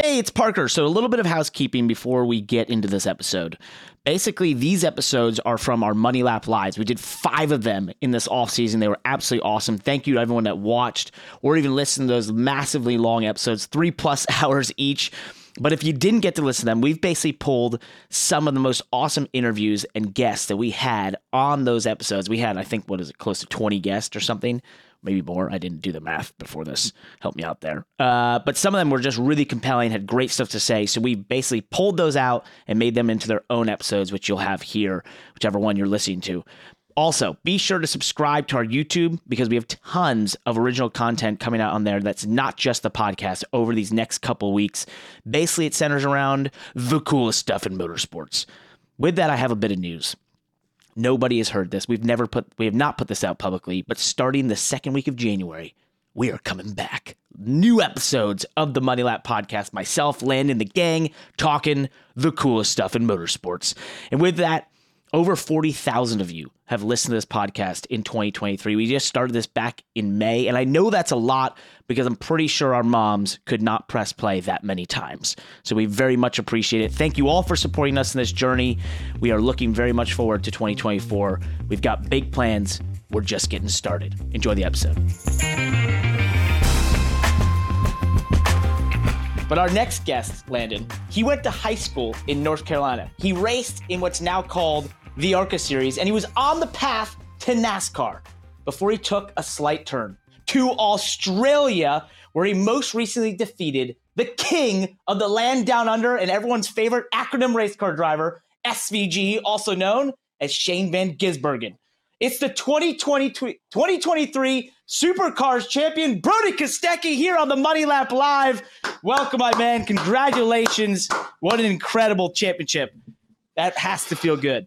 Hey, it's Parker. So, a little bit of housekeeping before we get into this episode. Basically, these episodes are from our Money Lap Lives. We did five of them in this off season. They were absolutely awesome. Thank you to everyone that watched or even listened to those massively long episodes, three plus hours each. But if you didn't get to listen to them, we've basically pulled some of the most awesome interviews and guests that we had on those episodes. We had, I think, what is it, close to 20 guests or something maybe more. I didn't do the math before this. Help me out there. Uh, but some of them were just really compelling, had great stuff to say. So we basically pulled those out and made them into their own episodes, which you'll have here, whichever one you're listening to. Also, be sure to subscribe to our YouTube because we have tons of original content coming out on there that's not just the podcast over these next couple weeks. Basically, it centers around the coolest stuff in motorsports. With that, I have a bit of news. Nobody has heard this. We've never put we have not put this out publicly, but starting the second week of January, we are coming back. New episodes of the Money Lap podcast. Myself, Landon, the gang, talking the coolest stuff in motorsports. And with that, over 40,000 of you have listened to this podcast in 2023. We just started this back in May, and I know that's a lot because I'm pretty sure our moms could not press play that many times. So we very much appreciate it. Thank you all for supporting us in this journey. We are looking very much forward to 2024. We've got big plans. We're just getting started. Enjoy the episode. But our next guest, Landon, he went to high school in North Carolina. He raced in what's now called the ARCA Series, and he was on the path to NASCAR before he took a slight turn to Australia, where he most recently defeated the king of the land down under and everyone's favorite acronym race car driver, SVG, also known as Shane Van Gisbergen. It's the 2020, 2023 Supercars champion, Brodie Kostecki, here on the Money Lap Live. Welcome, my man. Congratulations. What an incredible championship. That has to feel good.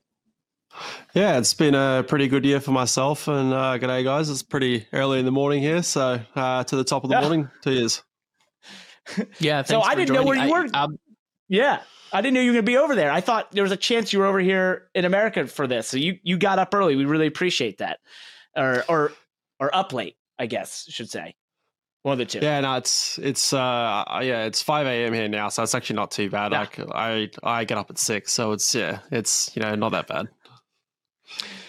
Yeah, it's been a pretty good year for myself. And uh, g'day, guys. It's pretty early in the morning here. So uh, to the top of the yeah. morning, two years. Yeah. so I didn't know where you were. I, yeah. I didn't know you were going to be over there. I thought there was a chance you were over here in America for this. So you, you got up early. We really appreciate that. Or, or, or up late, I guess, should say. One of the two. Yeah, no, it's it's uh yeah, it's five a.m. here now, so it's actually not too bad. Like I I get up at six, so it's yeah, it's you know not that bad.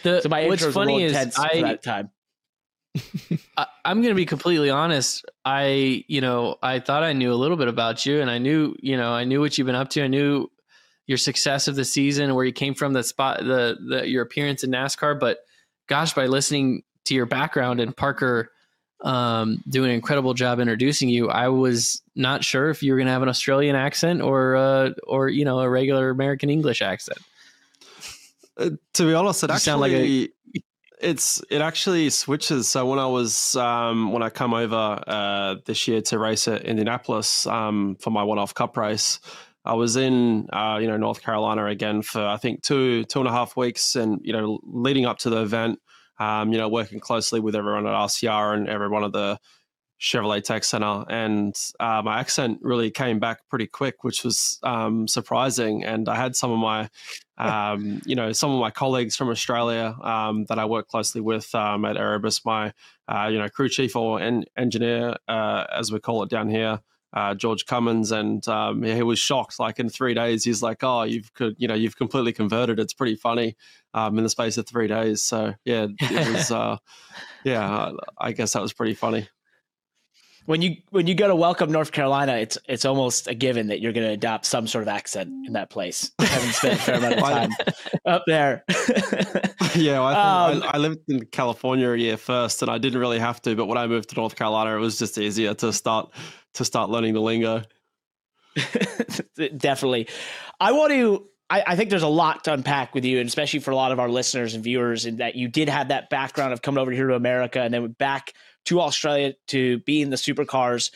The, so my what's funny is I that time. I, I'm going to be completely honest. I, you know, I thought I knew a little bit about you, and I knew, you know, I knew what you've been up to. I knew your success of the season, where you came from, the spot, the, the your appearance in NASCAR. But gosh, by listening to your background and Parker um, doing an incredible job introducing you, I was not sure if you were going to have an Australian accent or, uh, or you know, a regular American English accent. Uh, to be honest, it you actually like a, it's it actually switches. So when I was um, when I come over uh, this year to race at Indianapolis um, for my one-off Cup race, I was in uh, you know North Carolina again for I think two two and a half weeks, and you know leading up to the event, um, you know working closely with everyone at RCR and every one of the Chevrolet Tech Center, and uh, my accent really came back pretty quick, which was um, surprising. And I had some of my, um, you know, some of my colleagues from Australia um, that I work closely with um, at Erebus, my, uh, you know, crew chief or en- engineer, uh, as we call it down here. Uh, George Cummins, and um, he was shocked. Like in three days, he's like, "Oh, you've could, you know, you've completely converted. It's pretty funny um, in the space of three days." So yeah, it was, uh, yeah, I guess that was pretty funny when you when you go to welcome North Carolina, it's it's almost a given that you're going to adopt some sort of accent in that place. Having spent a fair amount of time up there. yeah, well, I, um, I, I, lived in California a year first, and I didn't really have to. But when I moved to North Carolina, it was just easier to start to start learning the lingo. Definitely, I want to. I, I think there's a lot to unpack with you, and especially for a lot of our listeners and viewers, in that you did have that background of coming over here to America and then back to Australia to be in the supercars.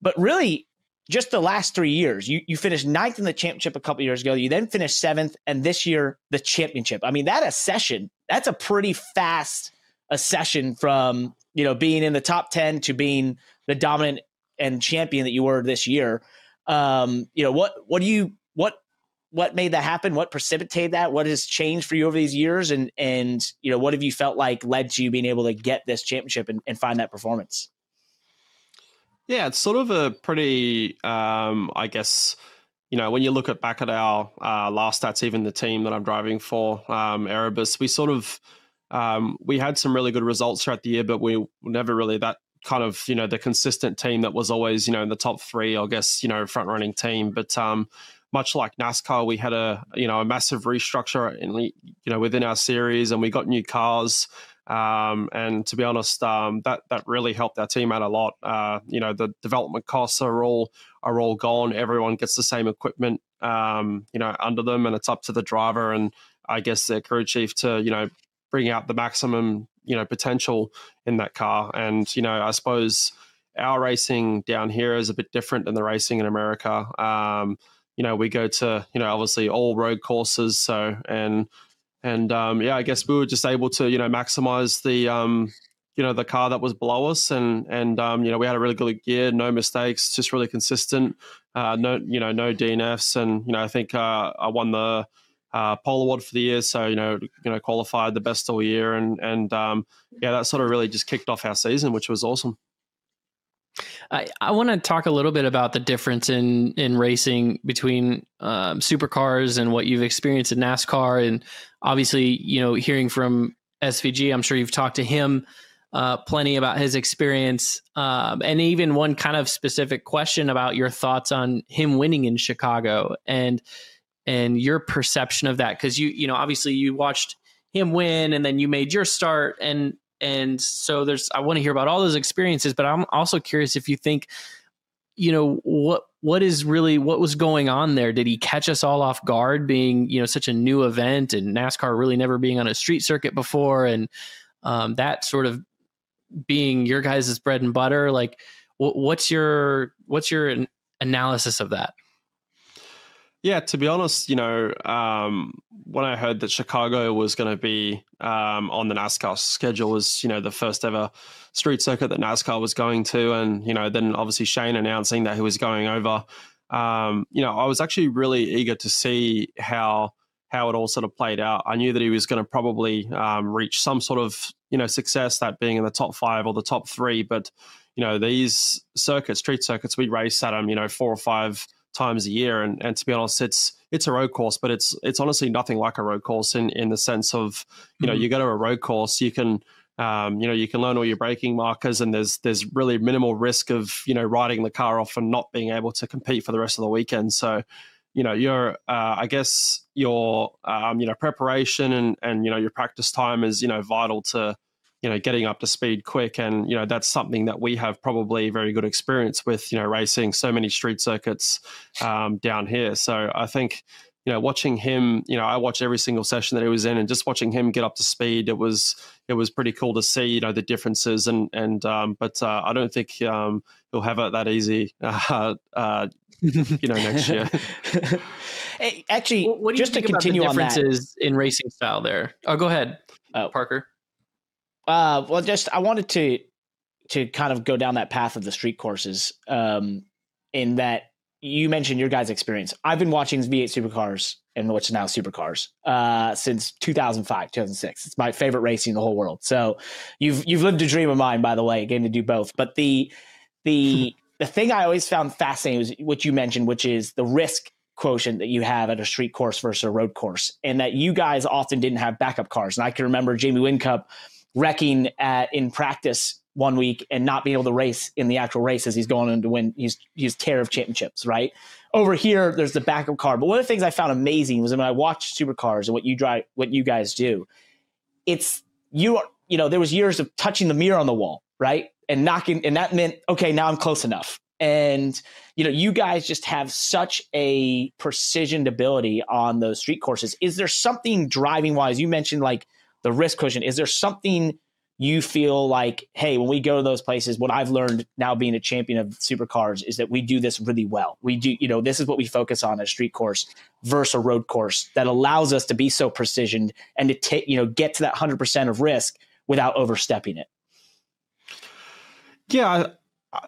But really, just the last three years, you, you finished ninth in the championship a couple years ago. You then finished seventh, and this year, the championship. I mean, that accession, that's a pretty fast accession from, you know, being in the top 10 to being the dominant and champion that you were this year. Um, you know, what, what do you, what what made that happen? What precipitated that? What has changed for you over these years? And and you know, what have you felt like led to you being able to get this championship and, and find that performance? Yeah, it's sort of a pretty, um, I guess, you know, when you look at back at our uh, last stats, even the team that I'm driving for, um, Erebus, we sort of um, we had some really good results throughout the year, but we were never really that kind of you know the consistent team that was always you know in the top three, I guess you know front running team. But um, much like NASCAR, we had a you know a massive restructure in you know within our series, and we got new cars. Um, and to be honest, um, that that really helped our team out a lot. Uh, you know, the development costs are all are all gone. Everyone gets the same equipment, um, you know, under them, and it's up to the driver and I guess their crew chief to you know bring out the maximum you know potential in that car. And you know, I suppose our racing down here is a bit different than the racing in America. Um, you know, we go to you know obviously all road courses, so and and um, yeah, I guess we were just able to you know maximize the um, you know the car that was below us, and and um, you know we had a really good year, no mistakes, just really consistent. Uh, no, you know, no DNFs, and you know I think uh, I won the uh, pole award for the year, so you know you know qualified the best all year, and and um, yeah, that sort of really just kicked off our season, which was awesome. I, I want to talk a little bit about the difference in in racing between um, supercars and what you've experienced in NASCAR, and obviously, you know, hearing from SVG, I'm sure you've talked to him uh, plenty about his experience, um, and even one kind of specific question about your thoughts on him winning in Chicago and and your perception of that, because you you know obviously you watched him win, and then you made your start, and and so there's I want to hear about all those experiences, but I'm also curious if you think, you know, what what is really what was going on there? Did he catch us all off guard, being you know such a new event and NASCAR really never being on a street circuit before, and um, that sort of being your guys' bread and butter? Like, what's your what's your analysis of that? Yeah, to be honest, you know, um, when I heard that Chicago was going to be um, on the NASCAR schedule, was you know the first ever street circuit that NASCAR was going to, and you know then obviously Shane announcing that he was going over. Um, you know, I was actually really eager to see how how it all sort of played out. I knew that he was going to probably um, reach some sort of you know success, that being in the top five or the top three. But you know, these circuits, street circuits, we race at them, you know, four or five times a year. And, and to be honest, it's it's a road course, but it's it's honestly nothing like a road course in in the sense of you know mm-hmm. you go to a road course, you can um, you know you can learn all your braking markers, and there's there's really minimal risk of you know riding the car off and not being able to compete for the rest of the weekend. So you know your uh, I guess your um, you know preparation and and you know your practice time is you know vital to you know getting up to speed quick. And you know that's something that we have probably very good experience with you know racing so many street circuits um, down here. So i think you know watching him you know i watched every single session that he was in and just watching him get up to speed it was it was pretty cool to see you know the differences. And and um, but uh, i don't think um, he'll have it that easy uh, uh, you know next year. Hey, actually what, do just to continue on differences in racing style there? Oh go ahead oh. parker uh, well, just I wanted to to kind of go down that path of the street courses. Um, in that you mentioned your guys' experience. I've been watching V8 Supercars and what's now Supercars uh, since 2005, 2006. It's my favorite racing in the whole world. So you've you've lived a dream of mine, by the way, getting to do both. But the the the thing I always found fascinating was what you mentioned, which is the risk quotient that you have at a street course versus a road course, and that you guys often didn't have backup cars. And I can remember Jamie Whincup wrecking at in practice one week and not being able to race in the actual race as he's going in to win he's he's tear of championships, right? Over here, there's the backup car. But one of the things I found amazing was when I watched supercars and what you drive what you guys do, it's you are you know, there was years of touching the mirror on the wall, right? And knocking and that meant, okay, now I'm close enough. And you know, you guys just have such a precision ability on those street courses. Is there something driving wise? You mentioned like the risk cushion. Is there something you feel like, hey, when we go to those places, what I've learned now being a champion of supercars is that we do this really well. We do, you know, this is what we focus on a street course versus a road course that allows us to be so precision and to take, you know, get to that 100% of risk without overstepping it. Yeah,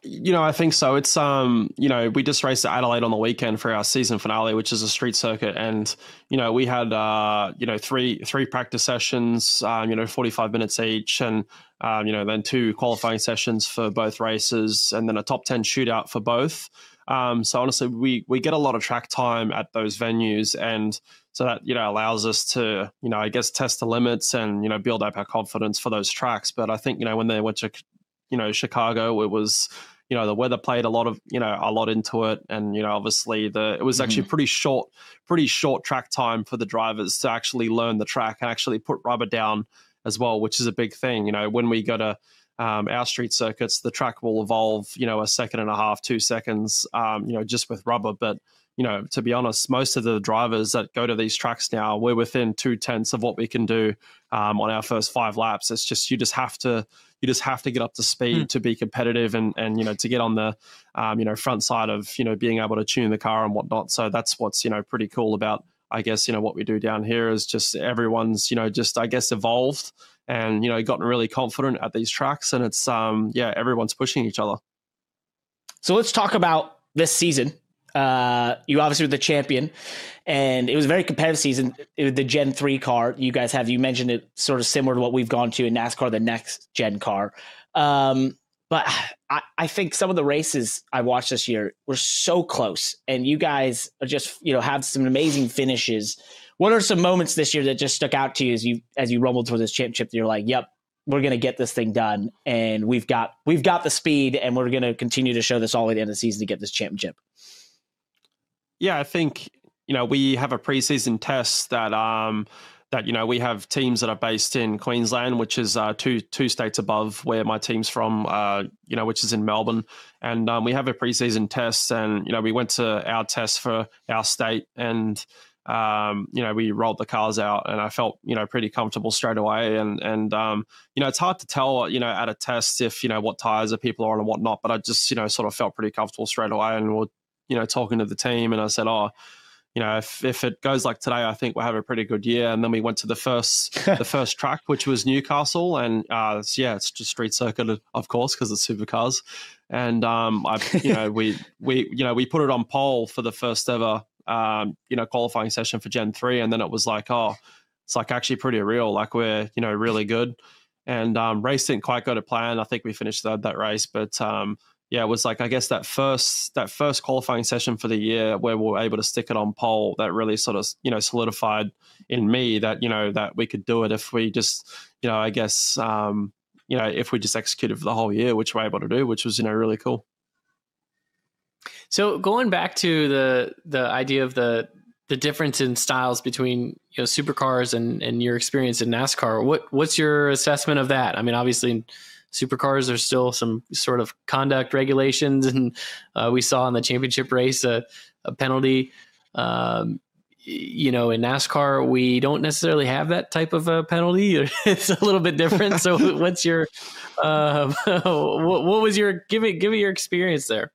You know, I think so. It's um, you know, we just raced at Adelaide on the weekend for our season finale, which is a street circuit, and you know, we had uh, you know, three three practice sessions, um, you know, forty five minutes each, and um, you know, then two qualifying sessions for both races, and then a top ten shootout for both. Um, so honestly, we we get a lot of track time at those venues, and so that you know allows us to you know I guess test the limits and you know build up our confidence for those tracks. But I think you know when they went to you know Chicago, it was you know the weather played a lot of you know a lot into it, and you know obviously the it was actually mm-hmm. pretty short, pretty short track time for the drivers to actually learn the track and actually put rubber down as well, which is a big thing. You know when we go to um, our street circuits, the track will evolve, you know, a second and a half, two seconds, um, you know, just with rubber. But you know, to be honest, most of the drivers that go to these tracks now, we're within two tenths of what we can do um, on our first five laps. It's just you just have to you just have to get up to speed mm. to be competitive and and you know to get on the um, you know front side of you know being able to tune the car and whatnot. So that's what's you know pretty cool about I guess you know what we do down here is just everyone's you know just I guess evolved and you know gotten really confident at these tracks and it's um yeah everyone's pushing each other. So let's talk about this season uh, you obviously were the champion, and it was a very competitive season. The Gen three car you guys have. You mentioned it sort of similar to what we've gone to in NASCAR, the next gen car. Um, but I, I think some of the races I watched this year were so close, and you guys are just you know have some amazing finishes. What are some moments this year that just stuck out to you as you as you rumbled towards this championship? You're like, "Yep, we're going to get this thing done, and we've got we've got the speed, and we're going to continue to show this all the end of the season to get this championship." Yeah, I think you know we have a preseason test that um that you know we have teams that are based in Queensland, which is uh, two two states above where my team's from. Uh, you know, which is in Melbourne, and um, we have a preseason test, and you know we went to our test for our state, and um, you know we rolled the cars out, and I felt you know pretty comfortable straight away, and and um, you know it's hard to tell you know at a test if you know what tires are people are on and whatnot, but I just you know sort of felt pretty comfortable straight away, and we'll you know, talking to the team, and I said, "Oh, you know, if, if it goes like today, I think we'll have a pretty good year." And then we went to the first the first track, which was Newcastle, and uh, it's, yeah, it's just street circuit, of course, because it's supercars. And um, I, you know, we we you know we put it on pole for the first ever um, you know qualifying session for Gen three, and then it was like, oh, it's like actually pretty real, like we're you know really good. And um, race didn't quite go to plan. I think we finished third that race, but um, yeah, it was like I guess that first that first qualifying session for the year where we were able to stick it on pole that really sort of you know solidified in me that you know that we could do it if we just you know I guess um, you know if we just executed for the whole year, which we're able to do, which was you know really cool. So going back to the the idea of the the difference in styles between you know supercars and and your experience in NASCAR, what what's your assessment of that? I mean, obviously supercars, there's still some sort of conduct regulations, and uh, we saw in the championship race a, a penalty. Um, you know, in NASCAR, we don't necessarily have that type of a penalty. it's a little bit different. so, what's your, uh, what, what, was your give me give me your experience there?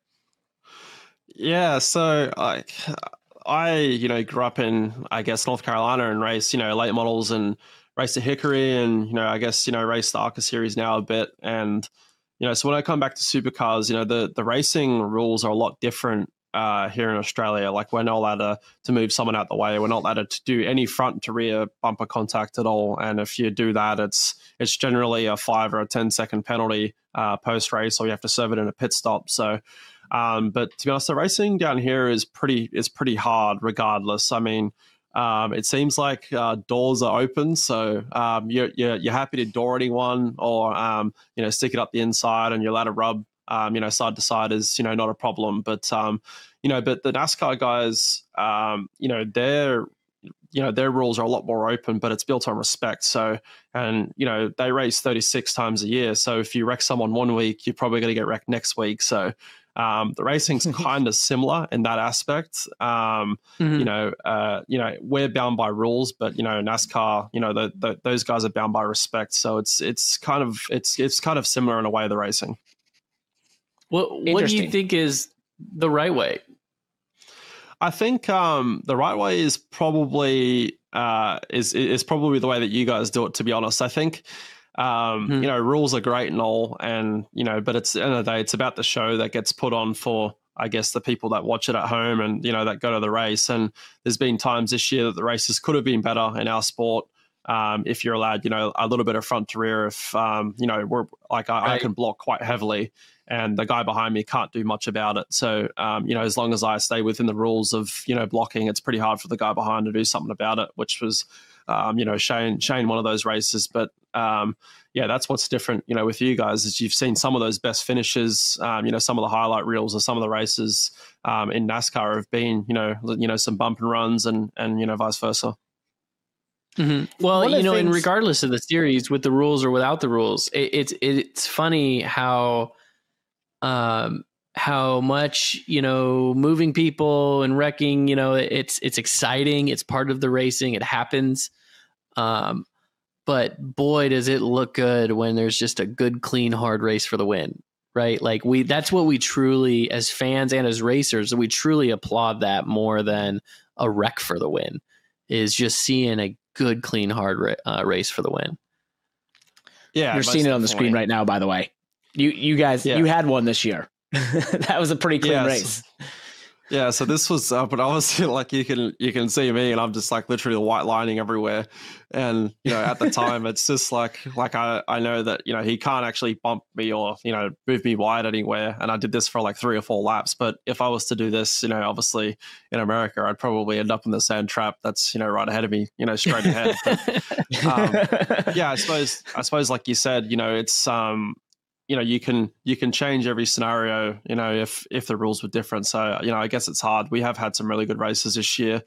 Yeah, so I, I you know grew up in I guess North Carolina and raced you know late models and race the Hickory and, you know, I guess, you know, race the ARCA series now a bit. And, you know, so when I come back to supercars, you know, the, the racing rules are a lot different uh, here in Australia. Like we're not allowed to, to move someone out the way. We're not allowed to do any front to rear bumper contact at all. And if you do that, it's it's generally a five or a 10 second penalty uh, post race, or you have to serve it in a pit stop. So, um, but to be honest, the racing down here is pretty is pretty hard regardless. I mean, um, it seems like uh, doors are open, so um, you're, you're, you're happy to door anyone, or um, you know stick it up the inside, and you're allowed to rub um, you know side to side is you know not a problem. But um, you know, but the NASCAR guys, um, you know, their you know their rules are a lot more open, but it's built on respect. So, and you know they race 36 times a year, so if you wreck someone one week, you're probably going to get wrecked next week. So um, the racing's kind of similar in that aspect. Um, mm-hmm. You know, uh, you know, we're bound by rules, but you know, NASCAR, you know, the, the, those guys are bound by respect. So it's it's kind of it's it's kind of similar in a way the racing. What What do you think is the right way? I think um, the right way is probably uh, is is probably the way that you guys do it. To be honest, I think Um, hmm. You know, rules are great and all, and you know, but it's at the end of the day, it's about the show that gets put on for I guess the people that watch it at home and you know that go to the race. And there's been times this year that the races could have been better in our sport. Um, if you're allowed, you know, a little bit of front to rear, if um, you know, we're like I, right. I, can block quite heavily, and the guy behind me can't do much about it. So, um, you know, as long as I stay within the rules of you know blocking, it's pretty hard for the guy behind to do something about it, which was, um, you know, Shane Shane one of those races. But um, yeah, that's what's different, you know, with you guys is you've seen some of those best finishes. Um, you know, some of the highlight reels of some of the races um, in NASCAR have been, you know, you know, some bump and runs and and you know, vice versa. Mm-hmm. Well, One you know, things- and regardless of the series, with the rules or without the rules, it, it's it's funny how um how much you know moving people and wrecking you know it's it's exciting it's part of the racing it happens um but boy does it look good when there's just a good clean hard race for the win right? Like we that's what we truly as fans and as racers we truly applaud that more than a wreck for the win is just seeing a good clean hard ra- uh, race for the win. Yeah you're seeing it on the screen right now by the way. You you guys yeah. you had one this year. That was a pretty clean race yeah, so this was, uh, but obviously, like you can you can see me, and I'm just like literally the white lining everywhere, and you know, at the time, it's just like like I I know that you know he can't actually bump me or you know move me wide anywhere, and I did this for like three or four laps. But if I was to do this, you know, obviously in America, I'd probably end up in the sand trap that's you know right ahead of me, you know, straight ahead. But, um, yeah, I suppose I suppose like you said, you know, it's um you know you can you can change every scenario you know if if the rules were different. So you know i guess it's hard. We have had some really good races this year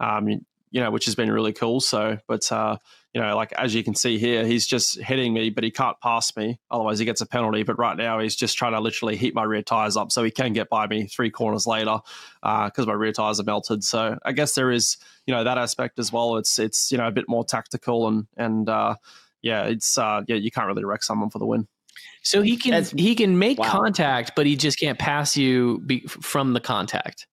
um you know which has been really cool. So but uh you know like as you can see here he's just hitting me but he can't pass me. Otherwise he gets a penalty. But right now he's just trying to literally heat my rear tires up so he can get by me three corners later because uh, my rear tires are melted. So i guess there is you know that aspect as well. It's it's you know a bit more tactical and and uh yeah it's uh yeah you can't really wreck someone for the win so he can That's, he can make wow. contact, but he just can't pass you be, from the contact.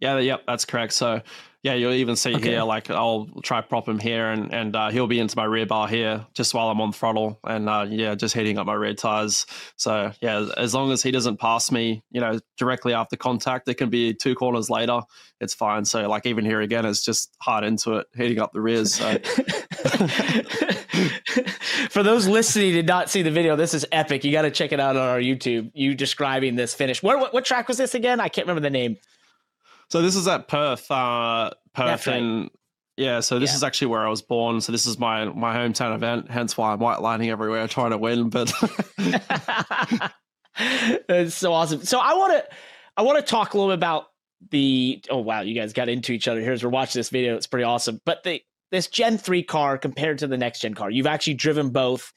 Yeah, yep, that's correct. So yeah, you'll even see okay. here, like I'll try prop him here, and and uh, he'll be into my rear bar here just while I'm on throttle, and uh, yeah, just heating up my rear tires. So yeah, as long as he doesn't pass me, you know, directly after contact, it can be two corners later. It's fine. So like even here again, it's just hard into it, heating up the rears. So. For those listening did not see the video, this is epic. You got to check it out on our YouTube. You describing this finish. What, what, what track was this again? I can't remember the name. So this is at Perth, uh, Perth right. in yeah. So this yeah. is actually where I was born. So this is my my hometown event. Hence why I'm white lining everywhere trying to win. But it's so awesome. So I want to I want to talk a little bit about the oh wow you guys got into each other here as we're watching this video. It's pretty awesome. But the this Gen 3 car compared to the next gen car. You've actually driven both.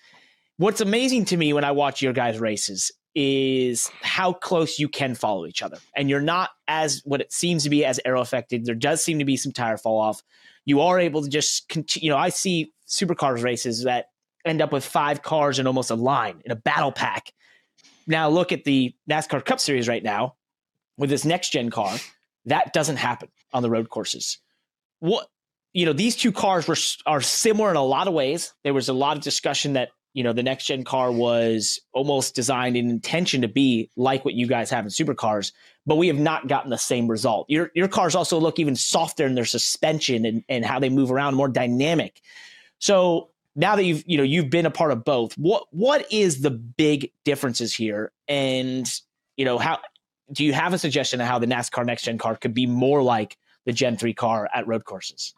What's amazing to me when I watch your guys' races is how close you can follow each other. And you're not as what it seems to be as aero affected. There does seem to be some tire fall off. You are able to just continue. You know, I see supercars races that end up with five cars in almost a line in a battle pack. Now look at the NASCAR Cup Series right now with this next gen car. That doesn't happen on the road courses. What you know, these two cars were are similar in a lot of ways. There was a lot of discussion that you know the next gen car was almost designed in intention to be like what you guys have in supercars, but we have not gotten the same result. Your your cars also look even softer in their suspension and, and how they move around, more dynamic. So now that you've you know you've been a part of both, what what is the big differences here? And you know how do you have a suggestion of how the NASCAR next gen car could be more like the Gen three car at road courses?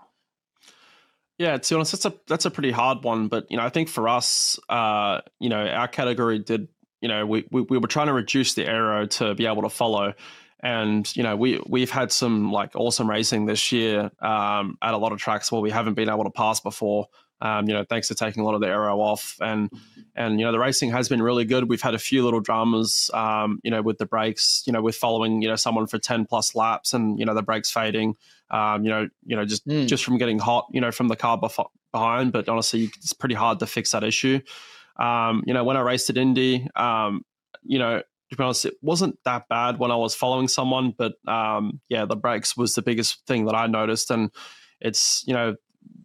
Yeah, to be honest, that's a that's a pretty hard one. But you know, I think for us, uh, you know, our category did, you know, we, we we were trying to reduce the aero to be able to follow, and you know, we we've had some like awesome racing this year um, at a lot of tracks where we haven't been able to pass before. Um, you know, thanks to taking a lot of the aero off, and and you know, the racing has been really good. We've had a few little dramas, um, you know, with the brakes, you know, with following you know someone for ten plus laps, and you know the brakes fading um, you know, you know, just mm. just from getting hot, you know, from the car bef- behind. But honestly, it's pretty hard to fix that issue. Um, you know, when I raced at Indy, um, you know, to be honest, it wasn't that bad when I was following someone, but um, yeah, the brakes was the biggest thing that I noticed, and it's you know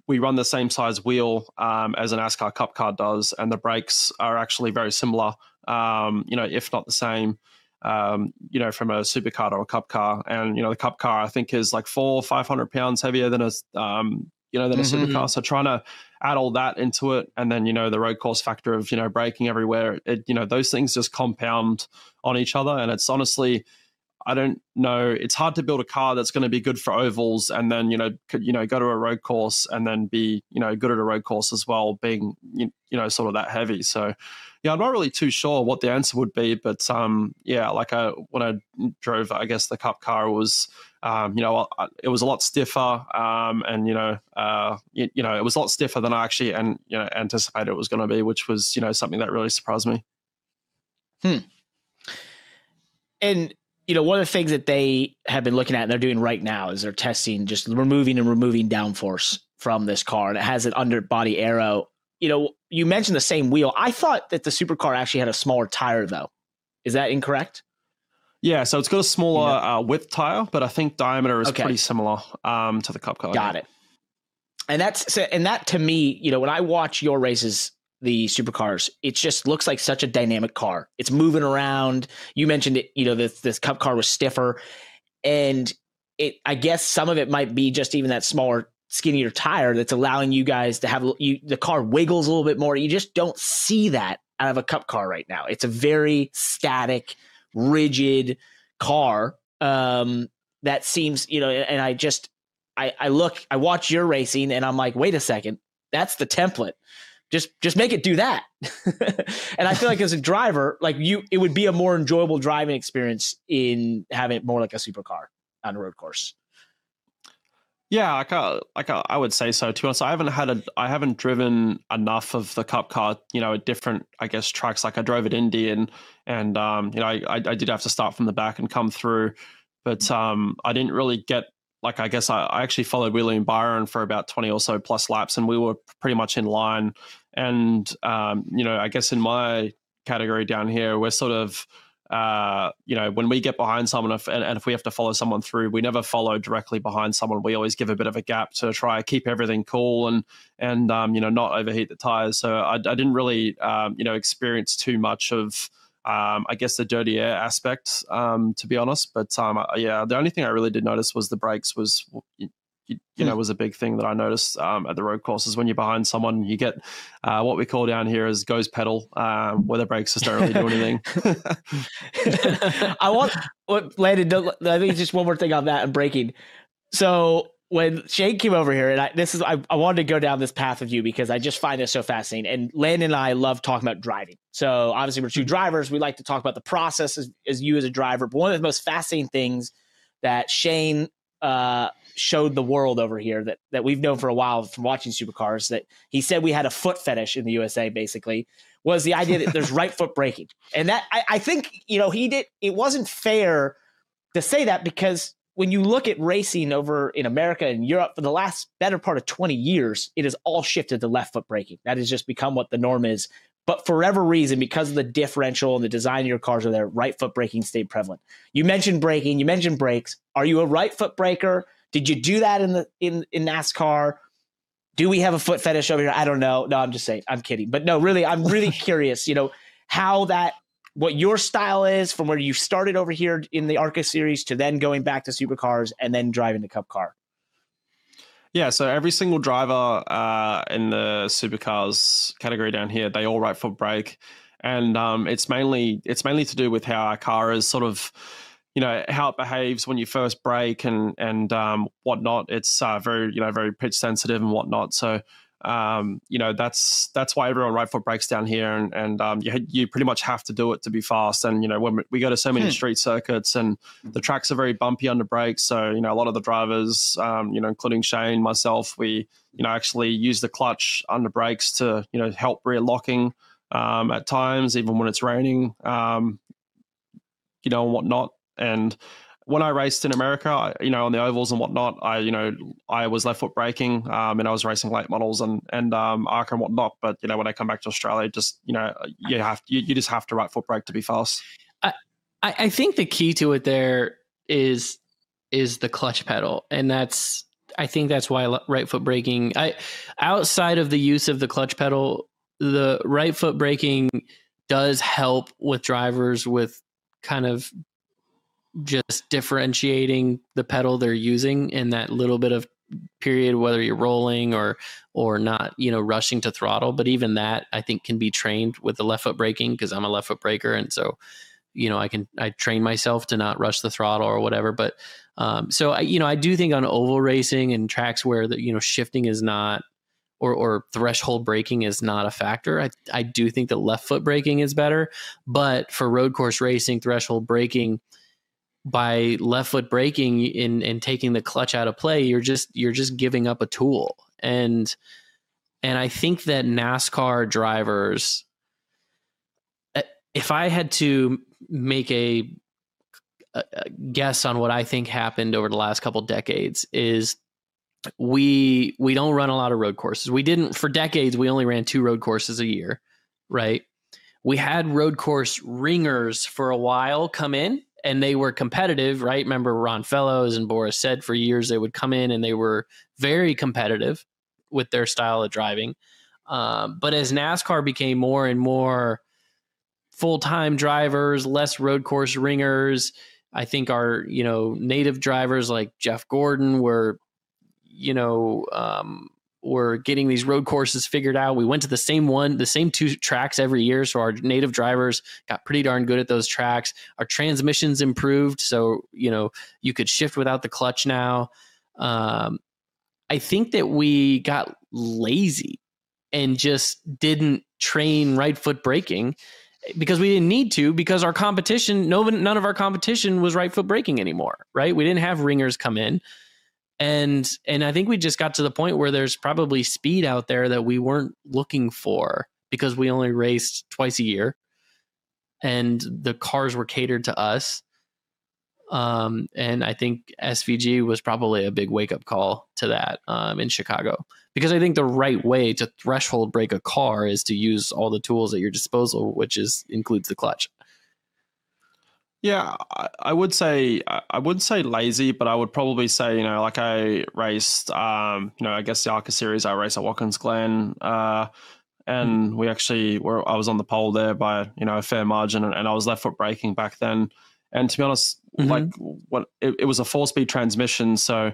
we run the same size wheel um, as an NASCAR Cup car does, and the brakes are actually very similar. Um, you know, if not the same. Um, you know, from a supercar to a cup car, and you know, the cup car I think is like four, or five hundred pounds heavier than a um, you know, than mm-hmm. a supercar. So trying to add all that into it, and then you know the road course factor of you know braking everywhere. It, you know those things just compound on each other, and it's honestly. I don't know. It's hard to build a car that's going to be good for ovals, and then you know, could, you know, go to a road course and then be you know good at a road course as well, being you, you know sort of that heavy. So, yeah, I'm not really too sure what the answer would be, but um, yeah, like I, when I drove, I guess the Cup car was um, you know, it was a lot stiffer, um, and you know, uh, you, you, know, it was a lot stiffer than I actually and you know anticipated it was going to be, which was you know something that really surprised me. Hmm. And you know, one of the things that they have been looking at and they're doing right now is they're testing just removing and removing downforce from this car, and it has an underbody aero. You know, you mentioned the same wheel. I thought that the supercar actually had a smaller tire, though. Is that incorrect? Yeah, so it's got a smaller yeah. uh, width tire, but I think diameter is okay. pretty similar um, to the Cup car. Got it. And that's and that to me, you know, when I watch your races, the supercars, it just looks like such a dynamic car. It's moving around. You mentioned it, you know, this this Cup car was stiffer, and it. I guess some of it might be just even that smaller, skinnier tire that's allowing you guys to have you. The car wiggles a little bit more. You just don't see that out of a Cup car right now. It's a very static rigid car um, that seems, you know, and I just, I, I look, I watch your racing and I'm like, wait a second, that's the template. Just, just make it do that. and I feel like as a driver, like you, it would be a more enjoyable driving experience in having it more like a supercar on a road course. Yeah, like I, like I would say so. To be honest, I haven't had a, I haven't driven enough of the Cup car, you know, at different, I guess, tracks. Like I drove at Indy, and and um, you know, I, I did have to start from the back and come through, but um, I didn't really get like I guess I, I actually followed William Byron for about twenty or so plus laps, and we were pretty much in line. And um, you know, I guess in my category down here, we're sort of uh, you know, when we get behind someone if, and, and, if we have to follow someone through, we never follow directly behind someone. We always give a bit of a gap to try to keep everything cool and and um, you know not overheat the tires. So I, I didn't really um, you know experience too much of um, I guess the dirty air aspect, um, to be honest. But um, yeah, the only thing I really did notice was the brakes was you, you know, hmm. was a big thing that I noticed um, at the road courses. When you're behind someone, you get uh, what we call down here is goes pedal, um, where the brakes just don't really do anything. I want what Landon. I think it's just one more thing on that and braking. So when Shane came over here, and I, this is I, I wanted to go down this path with you because I just find this so fascinating. And Landon and I love talking about driving. So obviously we're two hmm. drivers. We like to talk about the process as, as you as a driver. But one of the most fascinating things that Shane uh, showed the world over here that that we've known for a while from watching supercars that he said we had a foot fetish in the USA basically was the idea that there's right foot braking and that I, I think you know he did it wasn't fair to say that because when you look at racing over in America and Europe for the last better part of 20 years, it has all shifted to left foot braking. That has just become what the norm is. But for whatever reason, because of the differential and the design of your cars are there, right foot braking stayed prevalent. You mentioned braking, you mentioned brakes. Are you a right foot braker? Did you do that in the in in NASCAR? Do we have a foot fetish over here? I don't know. No, I'm just saying. I'm kidding. But no, really, I'm really curious. You know how that what your style is from where you started over here in the ARCA series to then going back to supercars and then driving the Cup car. Yeah, so every single driver uh, in the supercars category down here, they all right foot brake, and um, it's mainly it's mainly to do with how our car is sort of you know how it behaves when you first brake and and um, whatnot. It's uh, very you know very pitch sensitive and whatnot. So um, you know that's that's why everyone right foot brakes down here, and and um, you you pretty much have to do it to be fast. And you know when we go to so many hmm. street circuits, and the tracks are very bumpy under brakes, so you know a lot of the drivers, um, you know including Shane, myself, we you know actually use the clutch under brakes to you know help rear locking um, at times, even when it's raining, um, you know and whatnot and when I raced in America, you know, on the ovals and whatnot, I, you know, I was left foot braking, um, and I was racing late models and and um, ARCA and whatnot. But you know, when I come back to Australia, just you know, you have you, you just have to right foot brake to be fast. I I think the key to it there is is the clutch pedal, and that's I think that's why right foot braking. I outside of the use of the clutch pedal, the right foot braking does help with drivers with kind of just differentiating the pedal they're using in that little bit of period whether you're rolling or or not you know rushing to throttle. But even that i think can be trained with the left foot braking because i'm a left foot braker and so you know i can i train myself to not rush the throttle or whatever. But um, so I, you know i do think on oval racing and tracks where the you know shifting is not or or threshold braking is not a factor i i do think that left foot braking is better. But for road course racing threshold braking by left foot braking and, and taking the clutch out of play, you're just you're just giving up a tool. And and I think that NASCAR drivers, eh, if I had to make a, a guess on what I think happened over the last couple decades, is we we don't run a lot of road courses. We didn't for decades. We only ran two road courses a year, right? We had road course ringers for a while come in and they were competitive, right? Remember Ron Fellows and Boris Said for years they would come in and they were very competitive with their style of driving. Um, but as NASCAR became more and more full time drivers, less road course ringers, I think our you know native drivers like Jeff Gordon were, you know, um, we're getting these road courses figured out. We went to the same one, the same two tracks every year. So our native drivers got pretty darn good at those tracks. Our transmissions improved. So, you know, you could shift without the clutch now. Um, I think that we got lazy and just didn't train right foot braking because we didn't need to because our competition no none of our competition was right foot braking anymore right we didn't have ringers come in and and I think we just got to the point where there's probably speed out there that we weren't looking for because we only raced twice a year. And the cars were catered to us. Um, and I think SVG was probably a big wake up call to that um, in Chicago. Because I think the right way to threshold brake a car is to use all the tools at your disposal, which is includes the clutch. Yeah, I, I would say I wouldn't say lazy, but I would probably say you know like I raced, um, you know, I guess the ARCA series I raced at Watkins Glen, uh, and we actually were I was on the pole there by you know a fair margin, and, and I was left foot braking back then. And to be honest, mm-hmm. like what it, it was a four speed transmission, so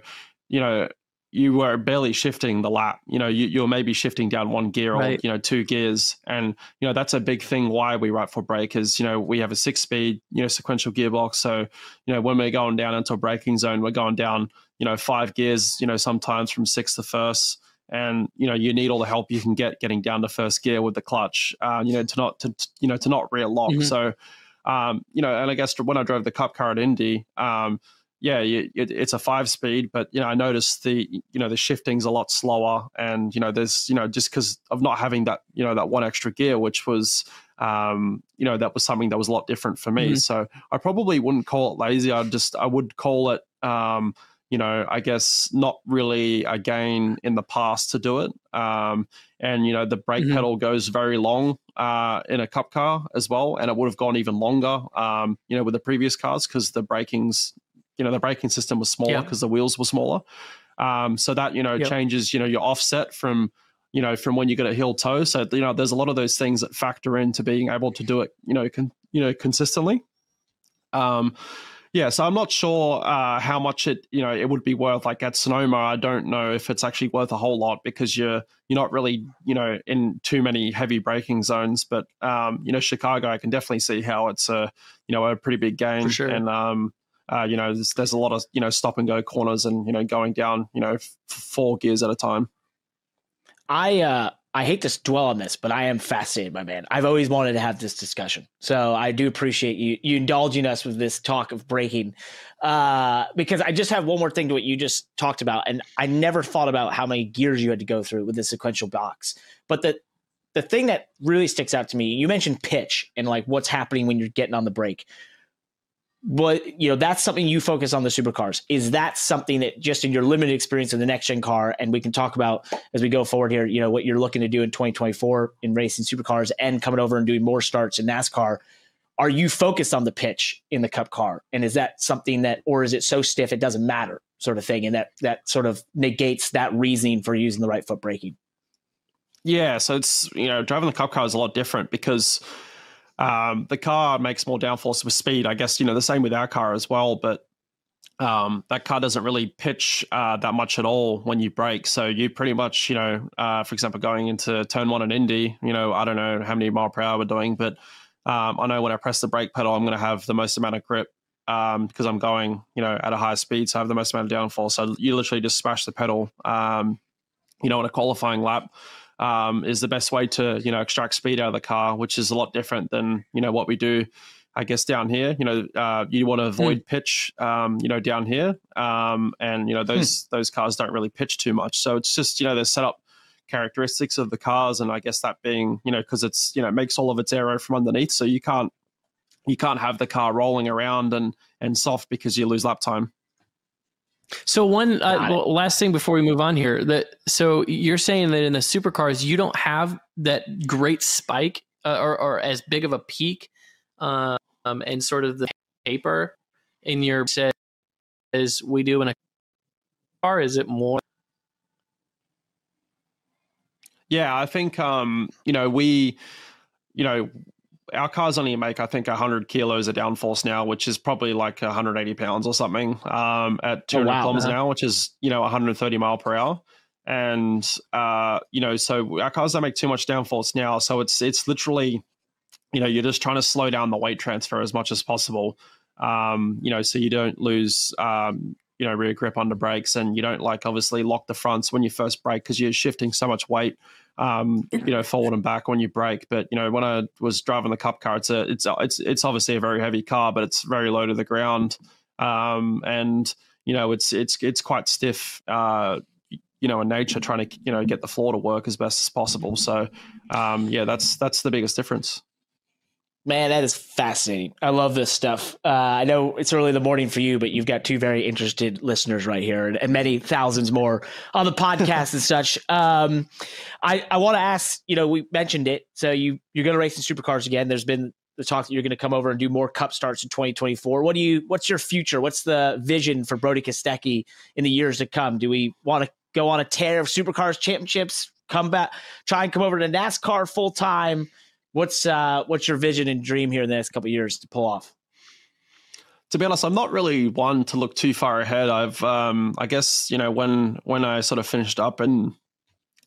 you know you were barely shifting the lap. You know, you, you're maybe shifting down one gear right. or, you know, two gears. And, you know, that's a big thing why we right foot brake is, you know, we have a six speed, you know, sequential gearbox. So, you know, when we're going down into a braking zone, we're going down, you know, five gears, you know, sometimes from six to first. And, you know, you need all the help you can get getting down to first gear with the clutch, uh, you know, to not, to, you know, to not rear lock. Mm-hmm. So, um, you know, and I guess when I drove the cup car at Indy, um, yeah, it, it's a five speed, but you know, I noticed the you know the shifting's a lot slower, and you know, there's you know just because of not having that you know that one extra gear, which was um, you know that was something that was a lot different for me. Mm-hmm. So I probably wouldn't call it lazy. I just I would call it um, you know I guess not really a gain in the past to do it. Um, and you know the brake mm-hmm. pedal goes very long uh, in a cup car as well, and it would have gone even longer, um, you know, with the previous cars because the braking's you know the braking system was smaller because yeah. the wheels were smaller. Um, so that you know yep. changes you know your offset from you know from when you get a heel toe. So you know there's a lot of those things that factor into being able to do it you know con- you know consistently. Um, yeah, so I'm not sure uh, how much it you know it would be worth. Like at Sonoma, I don't know if it's actually worth a whole lot because you're you're not really you know in too many heavy braking zones. But um, you know Chicago, I can definitely see how it's a you know a pretty big game. Sure. And um, uh, you know, there's, there's, a lot of you know stop and go corners and you know going down you know f- four gears at a time. I uh, I hate to dwell on this, but I am fascinated, my man. I've always wanted to have this discussion, so I do appreciate you you indulging us with this talk of braking, uh, because I just have one more thing to what you just talked about, and I never thought about how many gears you had to go through with the sequential box. But the the thing that really sticks out to me, you mentioned pitch and like what's happening when you're getting on the brake but you know that's something you focus on the supercars is that something that just in your limited experience in the next gen car and we can talk about as we go forward here you know what you're looking to do in 2024 in racing supercars and coming over and doing more starts in nascar are you focused on the pitch in the cup car and is that something that or is it so stiff it doesn't matter sort of thing, and that that sort of negates that reasoning for using the right foot braking. Yeah, so it's you know driving the cup car is a lot different because um, the car makes more downforce with speed. I guess you know the same with our car as well, but um, that car doesn't really pitch uh, that much at all when you brake. So you pretty much, you know, uh, for example, going into turn one in Indy, you know, I don't know how many mile per hour we're doing, but um, I know when I press the brake pedal, I'm going to have the most amount of grip um, because I'm going, you know, at a high speed. So I have the most amount of downforce. So you literally just smash the pedal, um, you know, in a qualifying lap. Um, is the best way to you know extract speed out of the car, which is a lot different than you know what we do I guess down here, you know, uh, you want to hmm. avoid pitch, um, you know, down here, um, and you know those hmm. those cars don't really pitch too much. So it's just you know the setup characteristics of the cars, and I guess that being you know because it's you know it makes all of its aero from underneath, so you can't you can't have the car rolling around and and soft because you lose lap time. So one uh, well, last thing before we move on here, that so you're saying that in the supercars you don't have that great spike uh, or, or as big of a peak um, and sort of the paper in your says as we do in a car? Is it more? Yeah, I think um, you know we, you know, our cars only make I think 100 kilos of downforce now, which is probably like 180 pounds or something um, at 200 oh, wow, kilometers an hour, which is you know 130 mile per hour. And uh, you know, so our cars don't make too much downforce now, so it's it's literally you know, you're just trying to slow down the weight transfer as much as possible. Um, you know, so you don't lose, um, you know, rear grip under brakes, and you don't like obviously lock the fronts when you first brake because you're shifting so much weight, um, you know, forward and back when you brake. But you know, when I was driving the Cup car, it's a, it's, it's, it's obviously a very heavy car, but it's very low to the ground, um, and you know, it's, it's, it's quite stiff. Uh, you know, in nature, trying to you know get the floor to work as best as possible. So, um, yeah, that's that's the biggest difference. Man, that is fascinating. I love this stuff. Uh, I know it's early in the morning for you, but you've got two very interested listeners right here and, and many thousands more on the podcast and such. Um, I, I want to ask, you know, we mentioned it. So you, you're going to race in supercars again. There's been the talk that you're going to come over and do more cup starts in 2024. What do you, what's your future? What's the vision for Brodie Kostecki in the years to come? Do we want to go on a tear of supercars championships, come back, try and come over to NASCAR full time? What's uh, what's your vision and dream here in the next couple years to pull off? To be honest, I'm not really one to look too far ahead. I've, um, I guess, you know, when when I sort of finished up in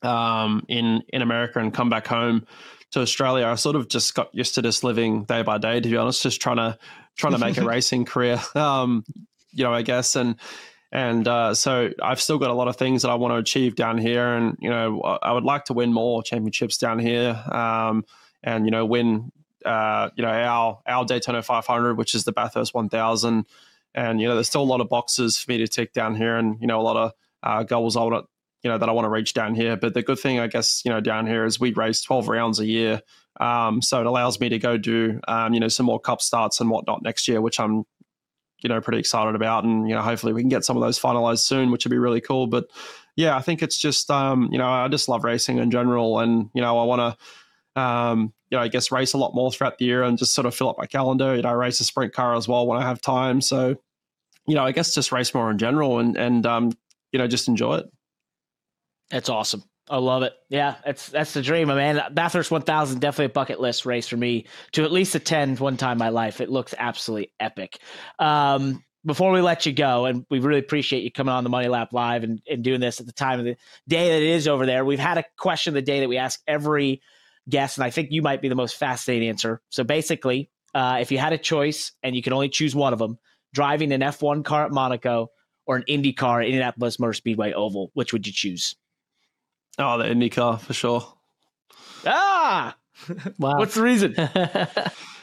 um, in in America and come back home to Australia, I sort of just got used to just living day by day. To be honest, just trying to trying to make a racing career. Um, you know, I guess and and uh, so I've still got a lot of things that I want to achieve down here, and you know, I would like to win more championships down here. Um, and you know win uh, you know our our Daytona 500, which is the Bathurst 1000. And you know there's still a lot of boxes for me to tick down here, and you know a lot of uh, goals I want you know that I want to reach down here. But the good thing, I guess, you know down here is we race 12 rounds a year, um, so it allows me to go do um, you know some more cup starts and whatnot next year, which I'm you know pretty excited about, and you know hopefully we can get some of those finalized soon, which would be really cool. But yeah, I think it's just um, you know I just love racing in general, and you know I want to um, you know, I guess race a lot more throughout the year and just sort of fill up my calendar. You know, I race a sprint car as well when I have time. So, you know, I guess just race more in general and and um, you know, just enjoy it. That's awesome. I love it. Yeah, that's that's the dream, man. Bathurst 1000 definitely a bucket list race for me to at least attend one time in my life. It looks absolutely epic. Um, before we let you go, and we really appreciate you coming on the Money Lap Live and, and doing this at the time of the day that it is over there. We've had a question of the day that we ask every guess, and I think you might be the most fascinating answer. So basically, uh, if you had a choice and you could only choose one of them, driving an F1 car at Monaco or an Indy car at Indianapolis Motor Speedway Oval, which would you choose? Oh, the Indy car for sure. Ah, wow. What's the reason?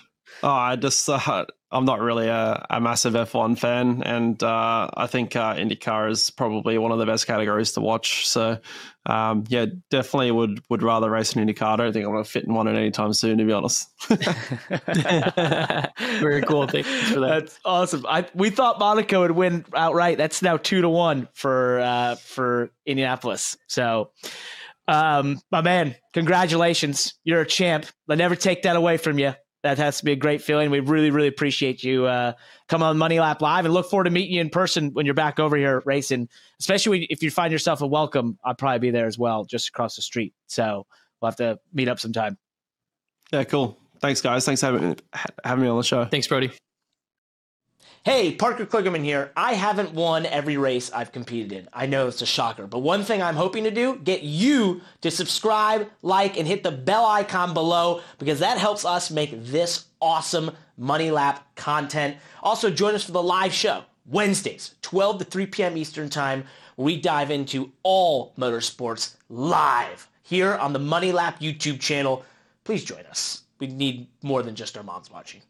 oh, I just uh, I'm not really a, a massive F1 fan, and uh, I think uh, IndyCar is probably one of the best categories to watch. So, um, yeah, definitely would would rather race an IndyCar. I don't think I'm going to fit in one at any time soon, to be honest. Very cool. Thanks for that. That's awesome. I we thought Monaco would win outright. That's now two to one for uh, for Indianapolis. So. Um, my man, congratulations. You're a champ. I never take that away from you. That has to be a great feeling. We really, really appreciate you uh, coming on Money Lap Live and look forward to meeting you in person when you're back over here racing. Especially if you find yourself a welcome, I'll probably be there as well, just across the street. So we'll have to meet up sometime. Yeah, cool. Thanks, guys. Thanks for having, having me on the show. Thanks, Brodie. Hey, Parker Kligerman here. I haven't won every race I've competed in. I know it's a shocker, but one thing I'm hoping to do, get you to subscribe, like, and hit the bell icon below because that helps us make this awesome Money Lap content. Also, join us for the live show, Wednesdays, 12 to 3 p.m. Eastern Time, where we dive into all motorsports live here on the Money Lap YouTube channel. Please join us. We need more than just our moms watching.